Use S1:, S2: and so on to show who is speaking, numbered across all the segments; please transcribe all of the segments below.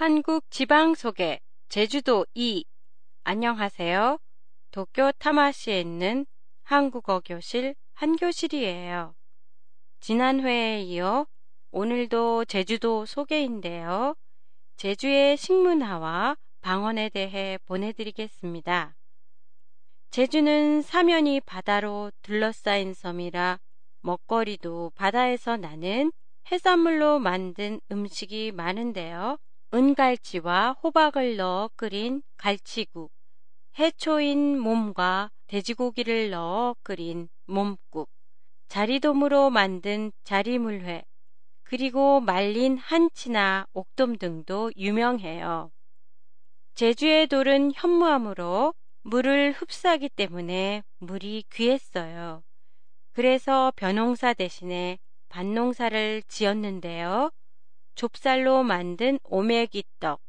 S1: 한국 지방 소개 제주도 2 안녕하세요. 도쿄 타마시에 있는 한국어 교실 한교실이에요. 지난 회에 이어 오늘도 제주도 소개인데요. 제주의 식문화와 방언에 대해 보내드리겠습니다. 제주는 사면이 바다로 둘러싸인 섬이라 먹거리도 바다에서 나는 해산물로 만든 음식이 많은데요. 은갈치와 호박을 넣어 끓인 갈치국, 해초인 몸과 돼지고기를 넣어 끓인 몸국, 자리돔으로 만든 자리물회, 그리고 말린 한치나 옥돔 등도 유명해요. 제주의 돌은 현무암으로 물을 흡수하기 때문에 물이 귀했어요. 그래서 벼농사 대신에 밭농사를 지었는데요. 좁쌀로 만든 오메기떡,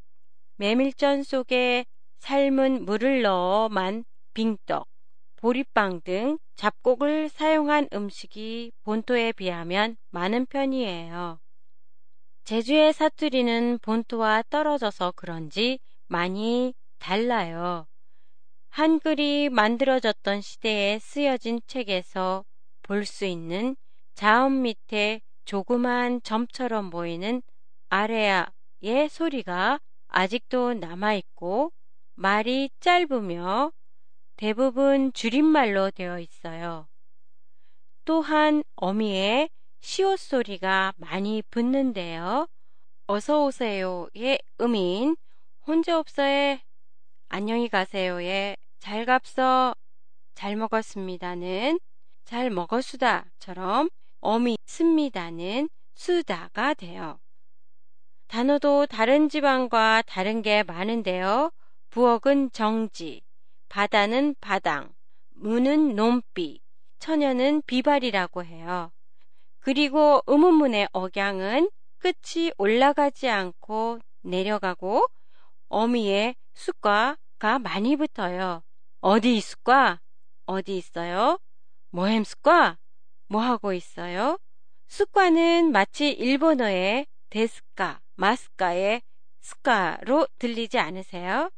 S1: 메밀전 속에 삶은 물을 넣어 만 빙떡, 보리빵 등 잡곡을 사용한 음식이 본토에 비하면 많은 편이에요. 제주의 사투리는 본토와 떨어져서 그런지 많이 달라요. 한글이 만들어졌던 시대에 쓰여진 책에서 볼 수 있는 자음 밑에 조그만 점처럼 보이는 아래아의 소리가 아직도 남아있고 말이 짧으며 대부분 줄임말로 되어 있어요. 또한 어미의 시옷 소리가 많이 붙는데요. 어서 오세요의 음인 혼자없어의 안녕히 가세요의 잘 갑서 잘 먹었습니다는 잘 먹었수다처럼 어미 씁니다는 수다가 돼요. 단어도 다른 지방과 다른 게 많은데요. 부엌은 정지, 바다는 바당, 문은 논비, 처녀는 비발이라고 해요. 그리고 의문문의 억양은 끝이 올라가지 않고 내려가고 어미의 숫과가 많이 붙어요. 어디 있을까? 어디 있어요? 뭐햄 숫과? 뭐 하고 있어요? 숫과는 마치 일본어의 데스까, 마스카의 스카로 들리지 않으세요?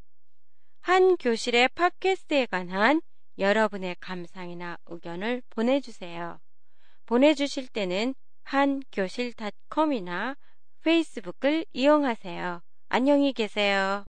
S1: 한 교실의 팟캐스트에 관한 여러분의 감상이나 의견을 보내주세요. 보내주실 때는 한교실닷컴이나 페이스북을 이용하세요. 안녕히 계세요.